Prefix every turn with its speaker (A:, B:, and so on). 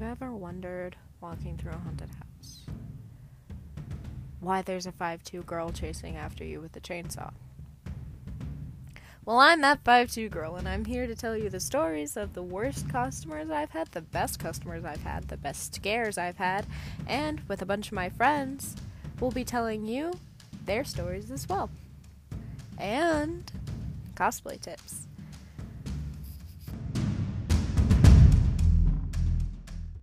A: have ever wondered, walking through a haunted house, why there's a 5'2 girl chasing after you with a chainsaw? Well, I'm that 5'2 girl, and I'm here to tell you the stories of the worst customers I've had, the best customers I've had, the best scares I've had, and with a bunch of my friends, we'll be telling you their stories as well. And cosplay tips.